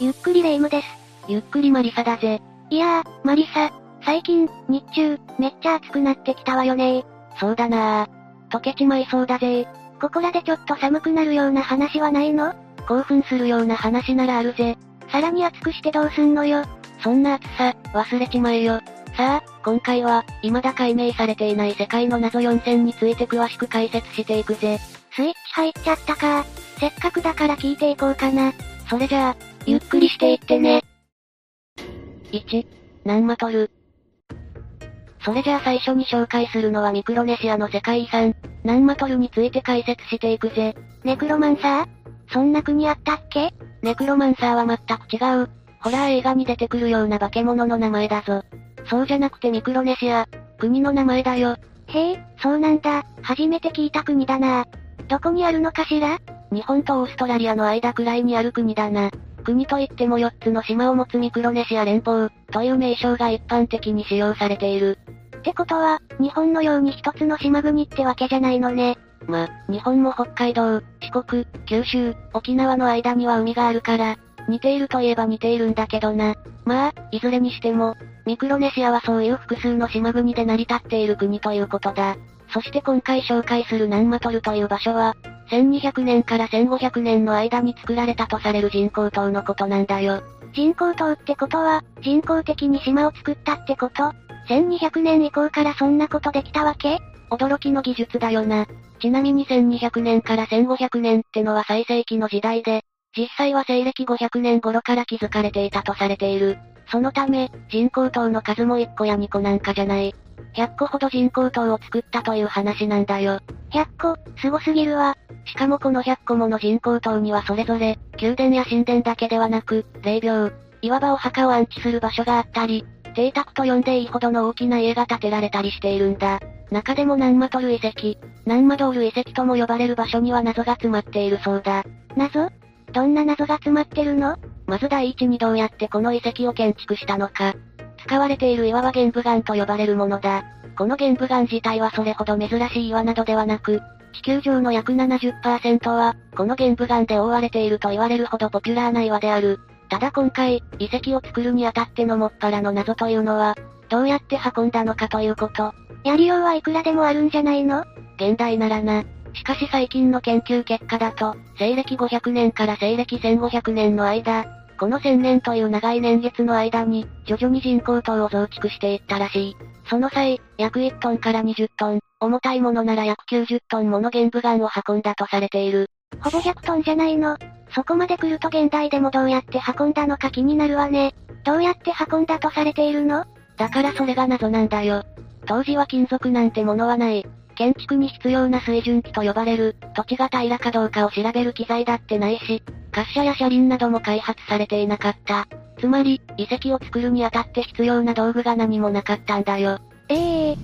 ゆっくりレ夢ムです。ゆっくりマリサだぜ。いやー、マリサ、最近、日中、めっちゃ暑くなってきたわよねそうだなー。溶けちまいそうだぜここらでちょっと寒くなるような話はないの？興奮するような話ならあるぜ。さらに暑くしてどうすんのよ？そんな暑さ、忘れちまえよ。さあ、今回は、未だ解明されていない世界の謎4選について詳しく解説していくぜ。スイッチ入っちゃったか。せっかくだから聞いていこうかな。それじゃあ、ゆっくりしていってね。1、ナンマトル。それじゃあ最初に紹介するのはミクロネシアの世界遺産、ナンマトルについて解説していくぜ。ネクロマンサー？そんな国あったっけ？ネクロマンサーは全く違う。ホラー映画に出てくるような化け物の名前だぞ。そうじゃなくてミクロネシア、国の名前だよ。へえ、そうなんだ。初めて聞いた国だな。どこにあるのかしら？日本とオーストラリアの間くらいにある国だな。国といっても4つの島を持つミクロネシア連邦、という名称が一般的に使用されている。ってことは、日本のように一つの島国ってわけじゃないのね。ま、日本も北海道、四国、九州、沖縄の間には海があるから、似ているといえば似ているんだけどな。まあ、いずれにしても、ミクロネシアはそういう複数の島国で成り立っている国ということだ。そして今回紹介するナンマトルという場所は、1200年から1500年の間に作られたとされる人工島のことなんだよ。人工島ってことは、人工的に島を作ったってこと ?1200 年以降からそんなことできたわけ？驚きの技術だよな。ちなみに1200年から1500年ってのは最盛期の時代で、実際は西暦500年頃から築かれていたとされている。そのため、人工島の数も1個や2個なんかじゃない。100個ほど人工島を作ったという話なんだよ。100個、すごすぎるわ。しかもこの100個もの人工島にはそれぞれ、宮殿や神殿だけではなく、霊廟、岩場お墓を安置する場所があったり、邸宅と呼んでいいほどの大きな家が建てられたりしているんだ。中でもナンマトル遺跡、ナンマドール遺跡とも呼ばれる場所には謎が詰まっているそうだ。謎？どんな謎が詰まってるの？まず第一にどうやってこの遺跡を建築したのか。使われている岩は玄武岩と呼ばれるものだ。この玄武岩自体はそれほど珍しい岩などではなく、地球上の約70%は、この玄武岩で覆われていると言われるほどポピュラーな岩である。ただ今回、遺跡を作るにあたってのもっぱらの謎というのは、どうやって運んだのかということ。やりようはいくらでもあるんじゃないの？現代ならな。しかし最近の研究結果だと、西暦500年から西暦1500年の間、この1000年という長い年月の間に、徐々に人工島を増築していったらしい。その際、約1トンから20トン、重たいものなら約90トンもの玄武岩を運んだとされている。ほぼ100トンじゃないの。そこまで来ると現代でもどうやって運んだのか気になるわね。どうやって運んだとされているの？だからそれが謎なんだよ。当時は金属なんてものはない。建築に必要な水準機と呼ばれる、土地が平らかどうかを調べる機材だってないし、滑車や車輪なども開発されていなかった。つまり、遺跡を作るにあたって必要な道具が何もなかったんだよ。ええー、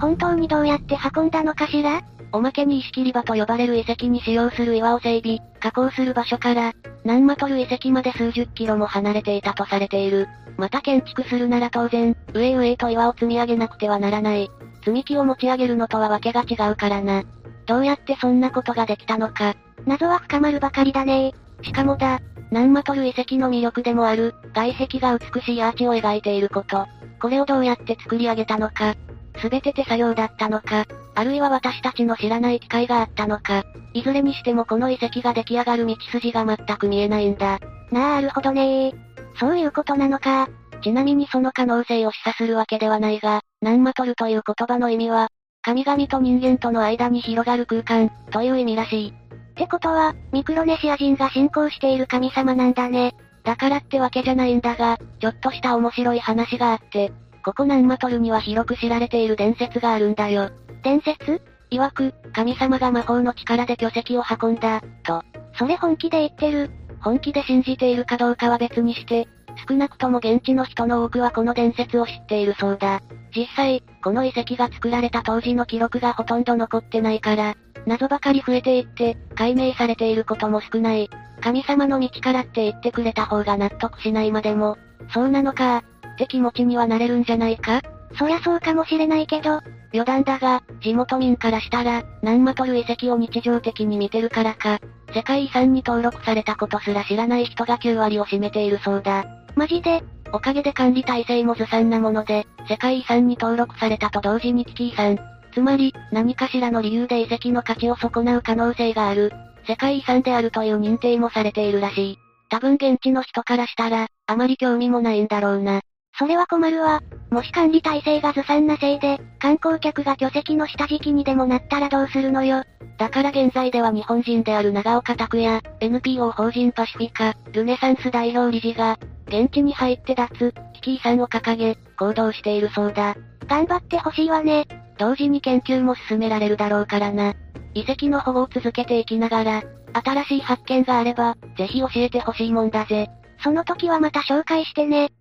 本当にどうやって運んだのかしら？おまけに石切り場と呼ばれる遺跡に使用する岩を整備、加工する場所から、ナンマトル遺跡まで数十キロも離れていたとされている。また建築するなら当然、上へ上へと岩を積み上げなくてはならない。積み木を持ち上げるのとはわけが違うからな。どうやってそんなことができたのか。謎は深まるばかりだねしかもだ、ナンマトル遺跡の魅力でもある、外壁が美しいアーチを描いていること。これをどうやって作り上げたのか。すべて手作業だったのか、あるいは私たちの知らない機会があったのか。いずれにしてもこの遺跡が出来上がる道筋が全く見えないんだ。なあ、あるほどねそういうことなのか。ちなみにその可能性を示唆するわけではないが、ナンマトルという言葉の意味は、神々と人間との間に広がる空間、という意味らしい。ってことは、ミクロネシア人が信仰している神様なんだね。だからってわけじゃないんだが、ちょっとした面白い話があって、ここナンマトルには広く知られている伝説があるんだよ。伝説？曰く、神様が魔法の力で巨石を運んだ、と。それ本気で言ってる。本気で信じているかどうかは別にして、少なくとも現地の人の多くはこの伝説を知っているそうだ。実際、この遺跡が作られた当時の記録がほとんど残ってないから、謎ばかり増えていって、解明されていることも少ない。神様の道からって言ってくれた方が納得しないまでも、そうなのかって気持ちにはなれるんじゃないか？そりゃそうかもしれないけど、余談だが、地元民からしたら、ナンマトル遺跡を日常的に見てるからか、世界遺産に登録されたことすら知らない人が9割を占めているそうだ。マジで？おかげで管理体制もずさんなもので、世界遺産に登録されたと同時に危機遺産。つまり、何かしらの理由で遺跡の価値を損なう可能性がある。世界遺産であるという認定もされているらしい。多分現地の人からしたら、あまり興味もないんだろうな。それは困るわ。もし管理体制がずさんなせいで、観光客が巨石の下敷きにでもなったらどうするのよ。だから現在では日本人である長岡拓也、NPO 法人パシフィカ、ルネサンス代表理事が、現地に入って脱、危機遺産を掲げ、行動しているそうだ。頑張ってほしいわね。同時に研究も進められるだろうからな。遺跡の保護を続けていきながら、新しい発見があれば、ぜひ教えてほしいもんだぜ。その時はまた紹介してね。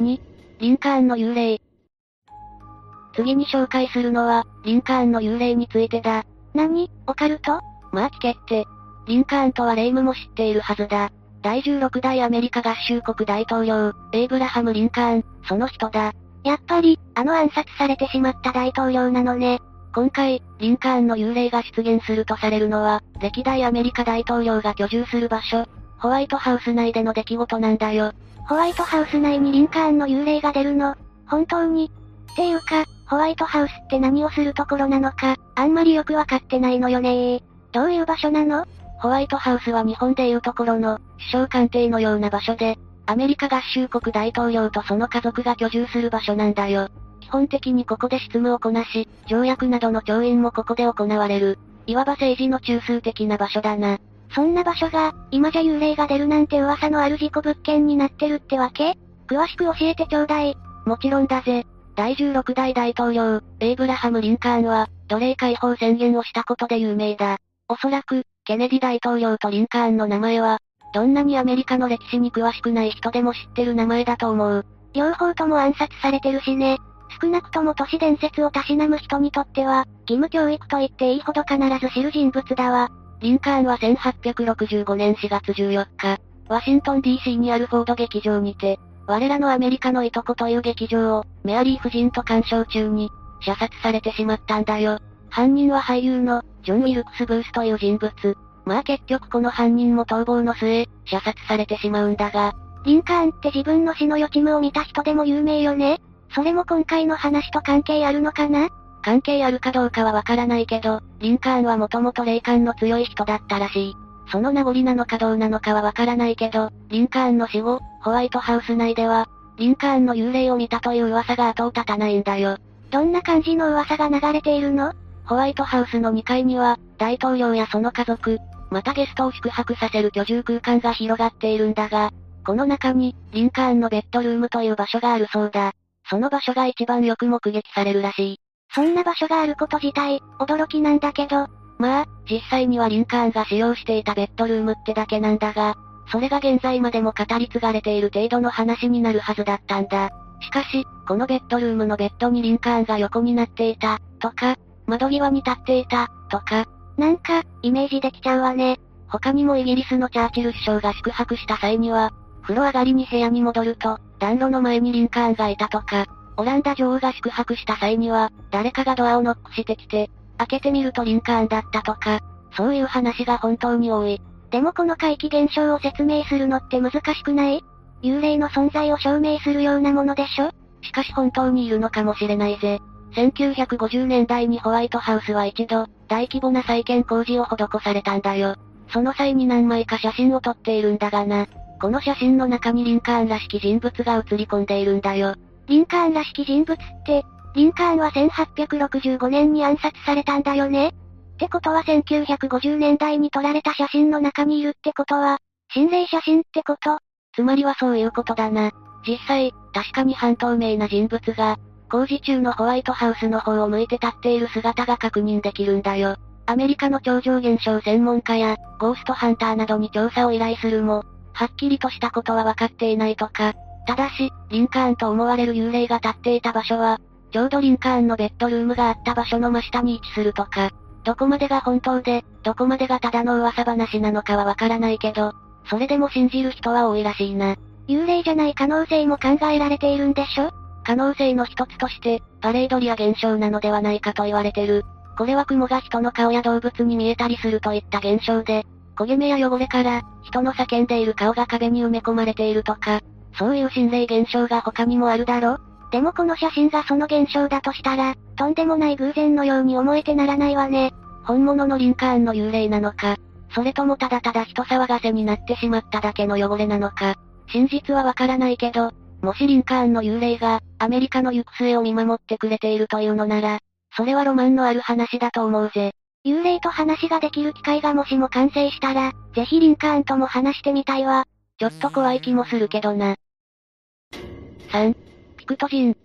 2、リンカーンの幽霊。次に紹介するのは、リンカーンの幽霊についてだ。何？オカルト？まあ聞けって。リンカーンとはレイムも知っているはずだ。第16代アメリカ合衆国大統領、エイブラハム・リンカーン、その人だ。やっぱり、あの暗殺されてしまった大統領なのね。今回、リンカーンの幽霊が出現するとされるのは、歴代アメリカ大統領が居住する場所、ホワイトハウス内での出来事なんだよ。ホワイトハウス内にリンカーンの幽霊が出るの本当に？っていうか、ホワイトハウスって何をするところなのか、あんまりよくわかってないのよねどういう場所なの？ホワイトハウスは日本でいうところの、首相官邸のような場所で、アメリカ合衆国大統領とその家族が居住する場所なんだよ。基本的にここで執務をこなし、条約などの調印もここで行われる。いわば政治の中枢的な場所だな。そんな場所が、今じゃ幽霊が出るなんて噂のある事故物件になってるってわけ？詳しく教えてちょうだい。もちろんだぜ。第16代大統領、エイブラハム・リンカーンは、奴隷解放宣言をしたことで有名だ。おそらく、ケネディ大統領とリンカーンの名前は、どんなにアメリカの歴史に詳しくない人でも知ってる名前だと思う。両方とも暗殺されてるしね。少なくとも都市伝説をたしなむ人にとっては、義務教育と言っていいほど必ず知る人物だわ。リンカーンは1865年4月14日、ワシントン DC にあるフォード劇場にて、我らのアメリカのいとこという劇場を、メアリー夫人と鑑賞中に、射殺されてしまったんだよ。犯人は俳優の、ジョン・ウィルクス・ブースという人物。まあ結局この犯人も逃亡の末、射殺されてしまうんだが。リンカーンって自分の死の予知夢を見た人でも有名よねそれも今回の話と関係あるのかな？関係あるかどうかはわからないけど、リンカーンはもともと霊感の強い人だったらしい。その名残なのかどうなのかはわからないけど、リンカーンの死後、ホワイトハウス内では、リンカーンの幽霊を見たという噂が後を絶たないんだよ。どんな感じの噂が流れているの？ホワイトハウスの2階には、大統領やその家族、またゲストを宿泊させる居住空間が広がっているんだが、この中に、リンカーンのベッドルームという場所があるそうだ。その場所が一番よく目撃されるらしい。そんな場所があること自体、驚きなんだけど。まあ、実際にはリンカーンが使用していたベッドルームってだけなんだが、それが現在までも語り継がれている程度の話になるはずだったんだ。しかし、このベッドルームのベッドにリンカーンが横になっていた、とか、窓際に立っていた、とか。なんか、イメージできちゃうわね。他にもイギリスのチャーチル首相が宿泊した際には、風呂上がりに部屋に戻ると、暖炉の前にリンカーンがいたとか、オランダ女王が宿泊した際には、誰かがドアをノックしてきて、開けてみるとリンカーンだったとか、そういう話が本当に多い。でもこの怪奇現象を説明するのって難しくない？幽霊の存在を証明するようなものでしょ？しかし本当にいるのかもしれないぜ。1950年代にホワイトハウスは一度、大規模な再建工事を施されたんだよ。その際に何枚か写真を撮っているんだがな。この写真の中にリンカーンらしき人物が写り込んでいるんだよ。リンカーンらしき人物って、リンカーンは1865年に暗殺されたんだよねってことは1950年代に撮られた写真の中にいるってことは、心霊写真ってことつまりはそういうことだな。実際、確かに半透明な人物が、工事中のホワイトハウスの方を向いて立っている姿が確認できるんだよ。アメリカの超常現象専門家や、ゴーストハンターなどに調査を依頼するも、はっきりとしたことは分かっていないとか、ただし、リンカーンと思われる幽霊が立っていた場所は、ちょうどリンカーンのベッドルームがあった場所の真下に位置するとか、どこまでが本当で、どこまでがただの噂話なのかはわからないけど、それでも信じる人は多いらしいな。幽霊じゃない可能性も考えられているんでしょ？可能性の一つとして、パレードリア現象なのではないかと言われてる。これは雲が人の顔や動物に見えたりするといった現象で、焦げ目や汚れから、人の叫んでいる顔が壁に埋め込まれているとか、そういう心霊現象が他にもあるだろ？でもこの写真がその現象だとしたら、とんでもない偶然のように思えてならないわね。本物のリンカーンの幽霊なのか、それともただただ人騒がせになってしまっただけの汚れなのか、真実はわからないけど、もしリンカーンの幽霊が、アメリカの行く末を見守ってくれているというのなら、それはロマンのある話だと思うぜ。幽霊と話ができる機会がもしも完成したら、ぜひリンカーンとも話してみたいわ。ちょっと怖い気もするけどな。3、ピクトジン。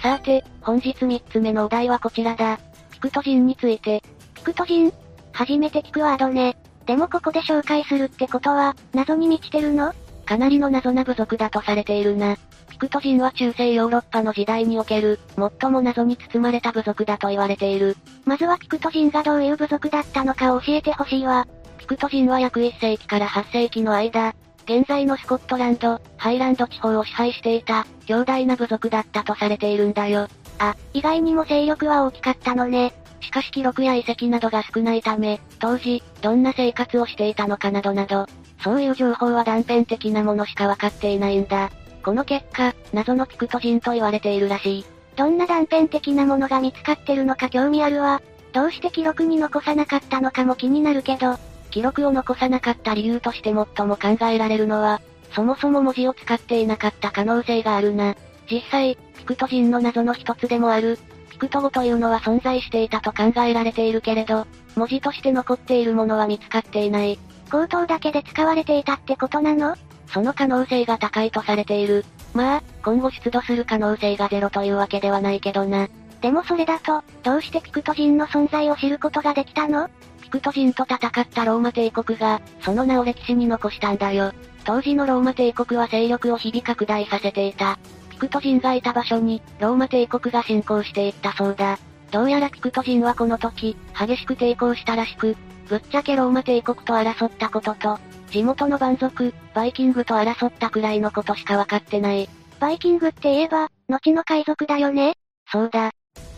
さて、本日3つ目のお題はこちらだ。ピクトジンについて。ピクトジン初めて聞くワードね。でもここで紹介するってことは、謎に満ちてるの？かなりの謎な部族だとされているな。ピクト人は中世ヨーロッパの時代における、最も謎に包まれた部族だと言われている。まずはピクト人がどういう部族だったのか教えてほしいわ。ピクト人は約1世紀から8世紀の間、現在のスコットランド、ハイランド地方を支配していた、強大な部族だったとされているんだよ。あ、意外にも勢力は大きかったのね。しかし記録や遺跡などが少ないため、当時、どんな生活をしていたのかなどなど、そういう情報は断片的なものしかわかっていないんだ。この結果、謎のピクト人と言われているらしい。どんな断片的なものが見つかってるのか興味あるわ。どうして記録に残さなかったのかも気になるけど、記録を残さなかった理由として最も考えられるのは、そもそも文字を使っていなかった可能性があるな。実際、ピクト人の謎の一つでもある、ピクト語というのは存在していたと考えられているけれど、文字として残っているものは見つかっていない。強盗だけで使われていたってことなの？その可能性が高いとされている。まあ、今後出土する可能性がゼロというわけではないけどな。でもそれだと、どうしてピクト人の存在を知ることができたの？ピクト人と戦ったローマ帝国が、その名を歴史に残したんだよ。当時のローマ帝国は勢力を日々拡大させていた。ピクト人がいた場所に、ローマ帝国が侵攻していったそうだ。どうやらピクト人はこの時、激しく抵抗したらしく、ぶっちゃけローマ帝国と争ったことと、地元の蛮族、バイキングと争ったくらいのことしかわかってない。バイキングって言えば、後の海賊だよね？そうだ。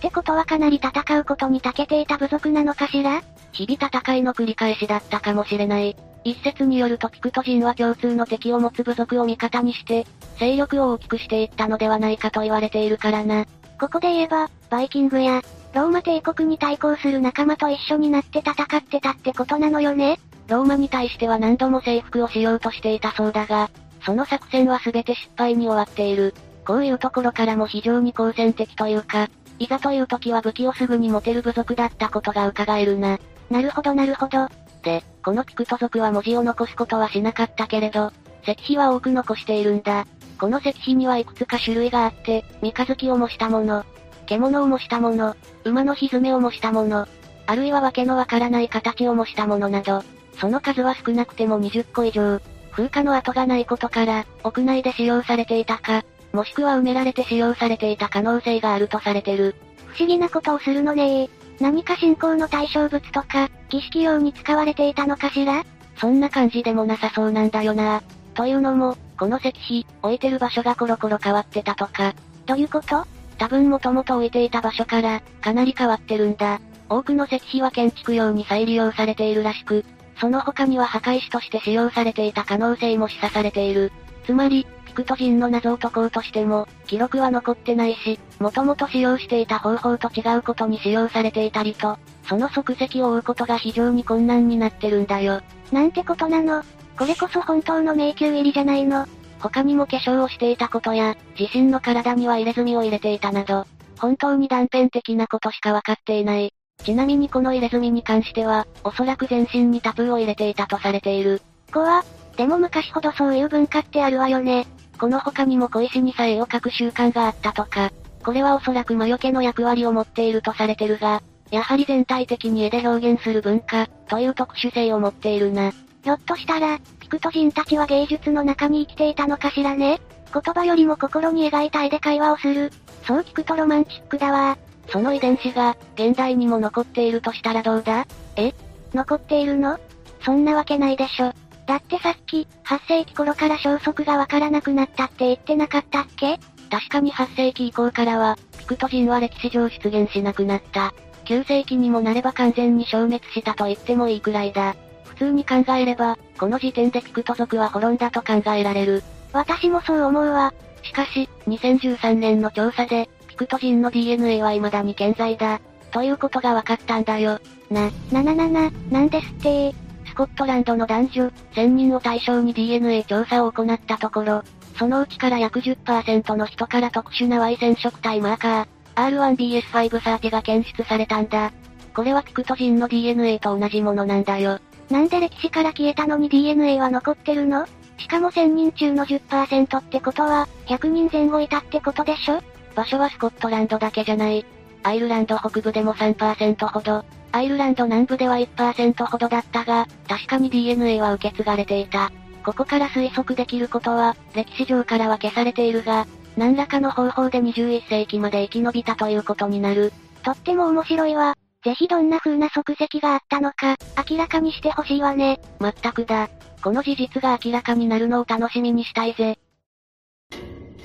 ってことはかなり戦うことに長けていた部族なのかしら？日々戦いの繰り返しだったかもしれない。一説によるとピクト人は共通の敵を持つ部族を味方にして、勢力を大きくしていったのではないかと言われているからな。ここで言えば、バイキングや、ローマ帝国に対抗する仲間と一緒になって戦ってたってことなのよね？ローマに対しては何度も征服をしようとしていたそうだが、その作戦は全て失敗に終わっている。こういうところからも非常に好戦的というか、いざという時は武器をすぐに持てる部族だったことが伺えるな。なるほどなるほど。で、このピクト族は文字を残すことはしなかったけれど、石碑は多く残しているんだ。この石碑にはいくつか種類があって、三日月を模したもの、獣を模したもの、馬の蹄を模したもの、あるいはわけのわからない形を模したものなど、その数は少なくても20個以上。風化の跡がないことから、屋内で使用されていたか、もしくは埋められて使用されていた可能性があるとされてる。不思議なことをするのね何か信仰の対象物とか、儀式用に使われていたのかしら？そんな感じでもなさそうなんだよな。というのも、この石碑、置いてる場所がコロコロ変わってたとか。どういうこと？多分もともと置いていた場所から、かなり変わってるんだ。多くの石碑は建築用に再利用されているらしく、その他には墓石として使用されていた可能性も示唆されている。つまり、ピクト人の謎を解こうとしても、記録は残ってないし、もともと使用していた方法と違うことに使用されていたりと、その足跡を追うことが非常に困難になってるんだよ。なんてことなの？これこそ本当の迷宮入りじゃないの？他にも化粧をしていたことや、自身の体には入れ墨を入れていたなど、本当に断片的なことしかわかっていない。ちなみにこの入れ墨に関しては、おそらく全身にタプーを入れていたとされている。怖でも昔ほどそういう文化ってあるわよね。この他にも小石にさえ絵を描く習慣があったとか、これはおそらく魔除けの役割を持っているとされてるが、やはり全体的に絵で表現する文化、という特殊性を持っているな。ひょっとしたら、ピクト人たちは芸術の中に生きていたのかしらね言葉よりも心に描いた絵で会話をする。そう聞くとロマンチックだわその遺伝子が、現代にも残っているとしたらどうだえ残っているのそんなわけないでしょ。だってさっき、8世紀頃から消息がわからなくなったって言ってなかったっけ？確かに8世紀以降からは、ピクト人は歴史上出現しなくなった。9世紀にもなれば完全に消滅したと言ってもいいくらいだ。普通に考えれば、この時点でピクト族は滅んだと考えられる。私もそう思うわ。しかし、2013年の調査で、ピクト人の DNA は未だに健在だ。ということが分かったんだよ。な、なななな、なんですってスコットランドの男女、1000人を対象に DNA 調査を行ったところ、そのうちから約10%の人から特殊な Y 染色体マーカー、R1BS530 が検出されたんだ。これはピクト人の DNA と同じものなんだよ。なんで歴史から消えたのに DNA は残ってるの？しかも1000人中の10%ってことは、100人前後いたってことでしょ？場所はスコットランドだけじゃない。アイルランド北部でも3%ほど、アイルランド南部では1%ほどだったが、確かに DNA は受け継がれていた。ここから推測できることは、歴史上からは消されているが、何らかの方法で21世紀まで生き延びたということになる。とっても面白いわ。ぜひどんな風な足跡があったのか、明らかにしてほしいわね。まったくだ。この事実が明らかになるのを楽しみにしたいぜ。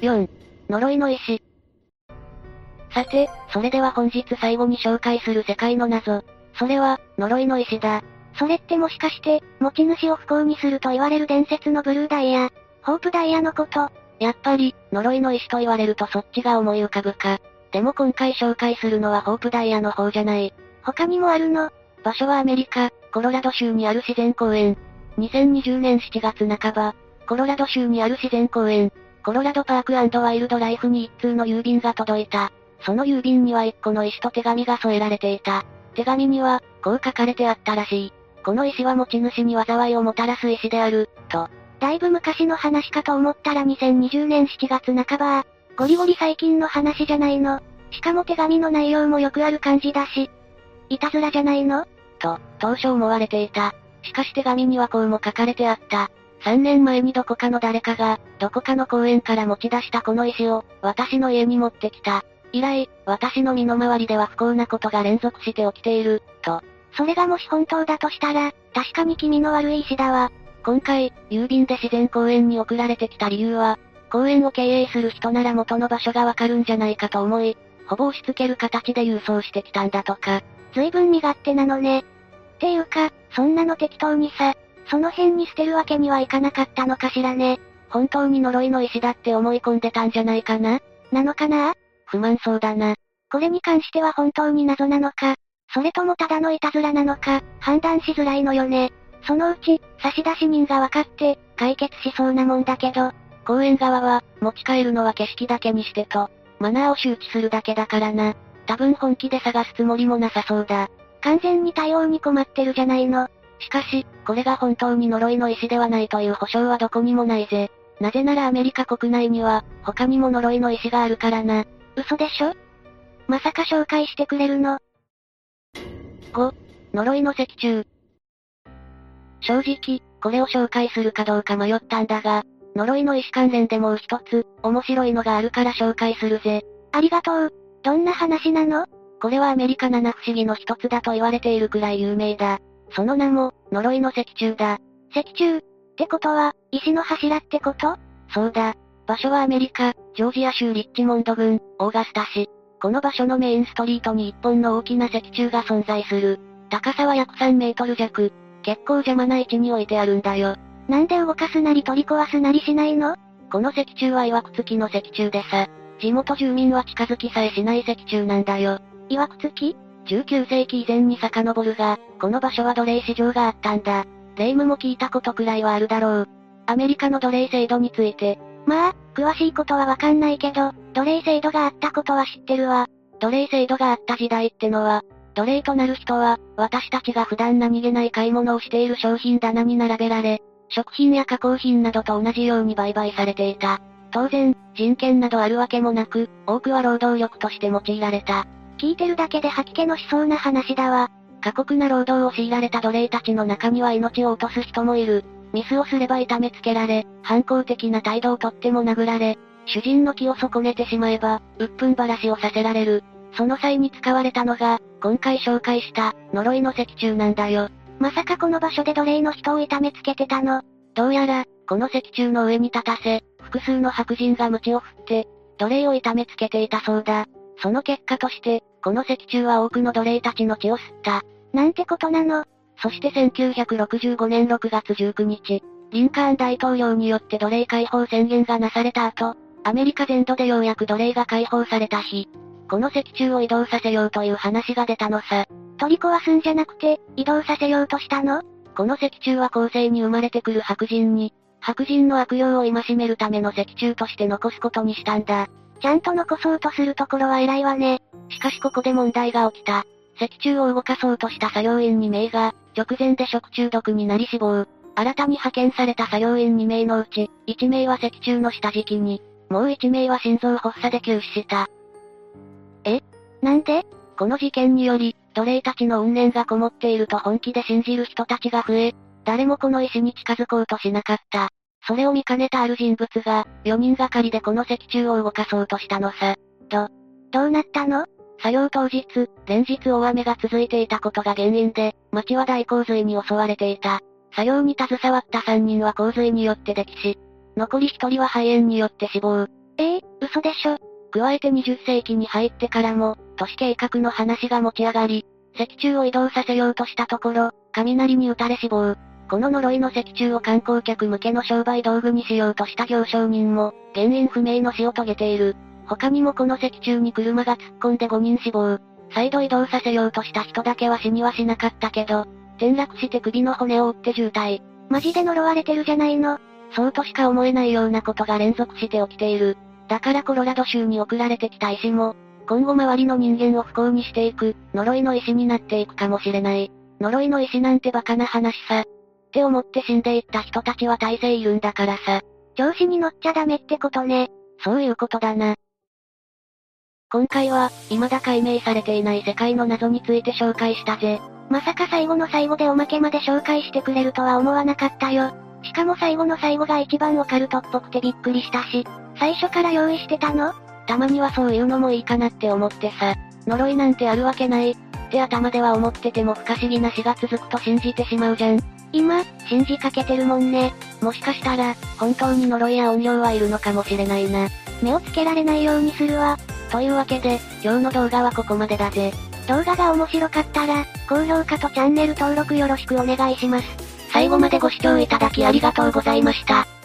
4. 呪いの石。さて、それでは本日最後に紹介する世界の謎。それは、呪いの石だ。それってもしかして、持ち主を不幸にすると言われる伝説のブルーダイヤ、ホープダイヤのこと。やっぱり、呪いの石と言われるとそっちが思い浮かぶか。でも今回紹介するのはホープダイヤの方じゃない。他にもあるの場所はアメリカ、コロラド州にある自然公園。2020年7月半ば、コロラド州にある自然公園、コロラドパークワイルドライフに一通の郵便が届いた。その郵便には一個の石と手紙が添えられていた。手紙には、こう書かれてあったらしい。この石は持ち主に災いをもたらす石である、と。だいぶ昔の話かと思ったら2020年7月半ば。ゴリゴリ最近の話じゃないの。しかも手紙の内容もよくある感じだし。いたずらじゃないの？と、当初思われていた。しかし手紙にはこうも書かれてあった。3年前にどこかの誰かが、どこかの公園から持ち出したこの石を、私の家に持ってきた。以来、私の身の回りでは不幸なことが連続して起きている、と。それがもし本当だとしたら、確かに気味の悪い石だわ。今回、郵便で自然公園に送られてきた理由は、公園を経営する人なら元の場所がわかるんじゃないかと思い、ほぼ押し付ける形で郵送してきたんだとか。随分身勝手なのね。っていうか、そんなの適当にさ、その辺に捨てるわけにはいかなかったのかしらね。本当に呪いの石だって思い込んでたんじゃないかななのかな？不満そうだな。これに関しては本当に謎なのか、それともただのいたずらなのか、判断しづらいのよね。そのうち、差出人が分かって、解決しそうなもんだけど、公園側は、持ち帰るのは景色だけにしてと、マナーを周知するだけだからな。多分本気で探すつもりもなさそうだ。完全に対応に困ってるじゃないの。しかし、これが本当に呪いの石ではないという保証はどこにもないぜ。なぜならアメリカ国内には、他にも呪いの石があるからな。嘘でしょ？まさか紹介してくれるの ?5、呪いの石柱。正直、これを紹介するかどうか迷ったんだが、呪いの石関連でもう一つ、面白いのがあるから紹介するぜ。ありがとう。どんな話なの？これはアメリカ七不思議の一つだと言われているくらい有名だ。その名も、呪いの石柱だ。石柱ってことは、石の柱ってこと？そうだ。場所はアメリカ、ジョージア州リッチモンド郡、オーガスタ市。この場所のメインストリートに一本の大きな石柱が存在する。高さは約3メートル弱。結構邪魔な位置に置いてあるんだよ。なんで動かすなり取り壊すなりしないの？この石柱は曰く付きの石柱でさ。地元住民は近づきさえしない石柱なんだよ。曰く付き ?19 世紀以前に遡るが、この場所は奴隷市場があったんだ。霊夢も聞いたことくらいはあるだろう。アメリカの奴隷制度について、まあ、詳しいことはわかんないけど、奴隷制度があったことは知ってるわ。奴隷制度があった時代ってのは、奴隷となる人は、私たちが普段何気ない買い物をしている商品棚に並べられ、食品や加工品などと同じように売買されていた。当然、人権などあるわけもなく、多くは労働力として用いられた。聞いてるだけで吐き気のしそうな話だわ。過酷な労働を強いられた奴隷たちの中には命を落とす人もいる。ミスをすれば痛めつけられ、反抗的な態度をとっても殴られ、主人の気を損ねてしまえば、鬱憤ばらしをさせられる。その際に使われたのが、今回紹介した、呪いの石柱なんだよ。まさかこの場所で奴隷の人を痛めつけてたの？どうやら、この石柱の上に立たせ、複数の白人が鞭を振って、奴隷を痛めつけていたそうだ。その結果として、この石柱は多くの奴隷たちの血を吸った。なんてことなの？そして1965年6月19日、リンカーン大統領によって奴隷解放宣言がなされた後、アメリカ全土でようやく奴隷が解放された日、この石柱を移動させようという話が出たのさ。取り壊すんじゃなくて、移動させようとしたの？この石柱は後世に生まれてくる白人に、白人の悪用を戒めるための石柱として残すことにしたんだ。ちゃんと残そうとするところは偉いわね。しかしここで問題が起きた。石柱を動かそうとした作業員2名が、直前で食中毒になり死亡。新たに派遣された作業員2名のうち、1名は石柱の下敷きに、もう1名は心臓発作で急死した。え？なんで？この事件により、奴隷たちの怨念がこもっていると本気で信じる人たちが増え、誰もこの石に近づこうとしなかった。それを見かねたある人物が、4人がかりでこの石柱を動かそうとしたのさ。ど、どうなったの？作業当日、連日大雨が続いていたことが原因で、町は大洪水に襲われていた。作業に携わった3人は洪水によって溺死。残り1人は肺炎によって死亡。ええー、嘘でしょ。加えて20世紀に入ってからも、都市計画の話が持ち上がり、石柱を移動させようとしたところ、雷に打たれ死亡。この呪いの石柱を観光客向けの商売道具にしようとした行商人も、原因不明の死を遂げている。他にもこの石柱に車が突っ込んで5人死亡。再度移動させようとした人だけは死にはしなかったけど、転落して首の骨を折って渋滞。マジで呪われてるじゃないの。そうとしか思えないようなことが連続して起きている。だからコロラド州に送られてきた石も、今後周りの人間を不幸にしていく、呪いの石になっていくかもしれない。呪いの石なんてバカな話さ。って思って死んでいった人たちは大勢いるんだからさ。調子に乗っちゃダメってことね。そういうことだな。今回は、未だ解明されていない世界の謎について紹介したぜ。まさか最後の最後でおまけまで紹介してくれるとは思わなかったよ。しかも最後の最後が一番オカルトっぽくてびっくりしたし、最初から用意してたの？たまにはそういうのもいいかなって思ってさ。呪いなんてあるわけない。って頭では思ってても不可思議な死が続くと信じてしまうじゃん。今、信じかけてるもんね。もしかしたら、本当に呪いや怨霊はいるのかもしれないな。目をつけられないようにするわ。というわけで、今日の動画はここまでだぜ。動画が面白かったら、高評価とチャンネル登録よろしくお願いします。最後までご視聴いただきありがとうございました。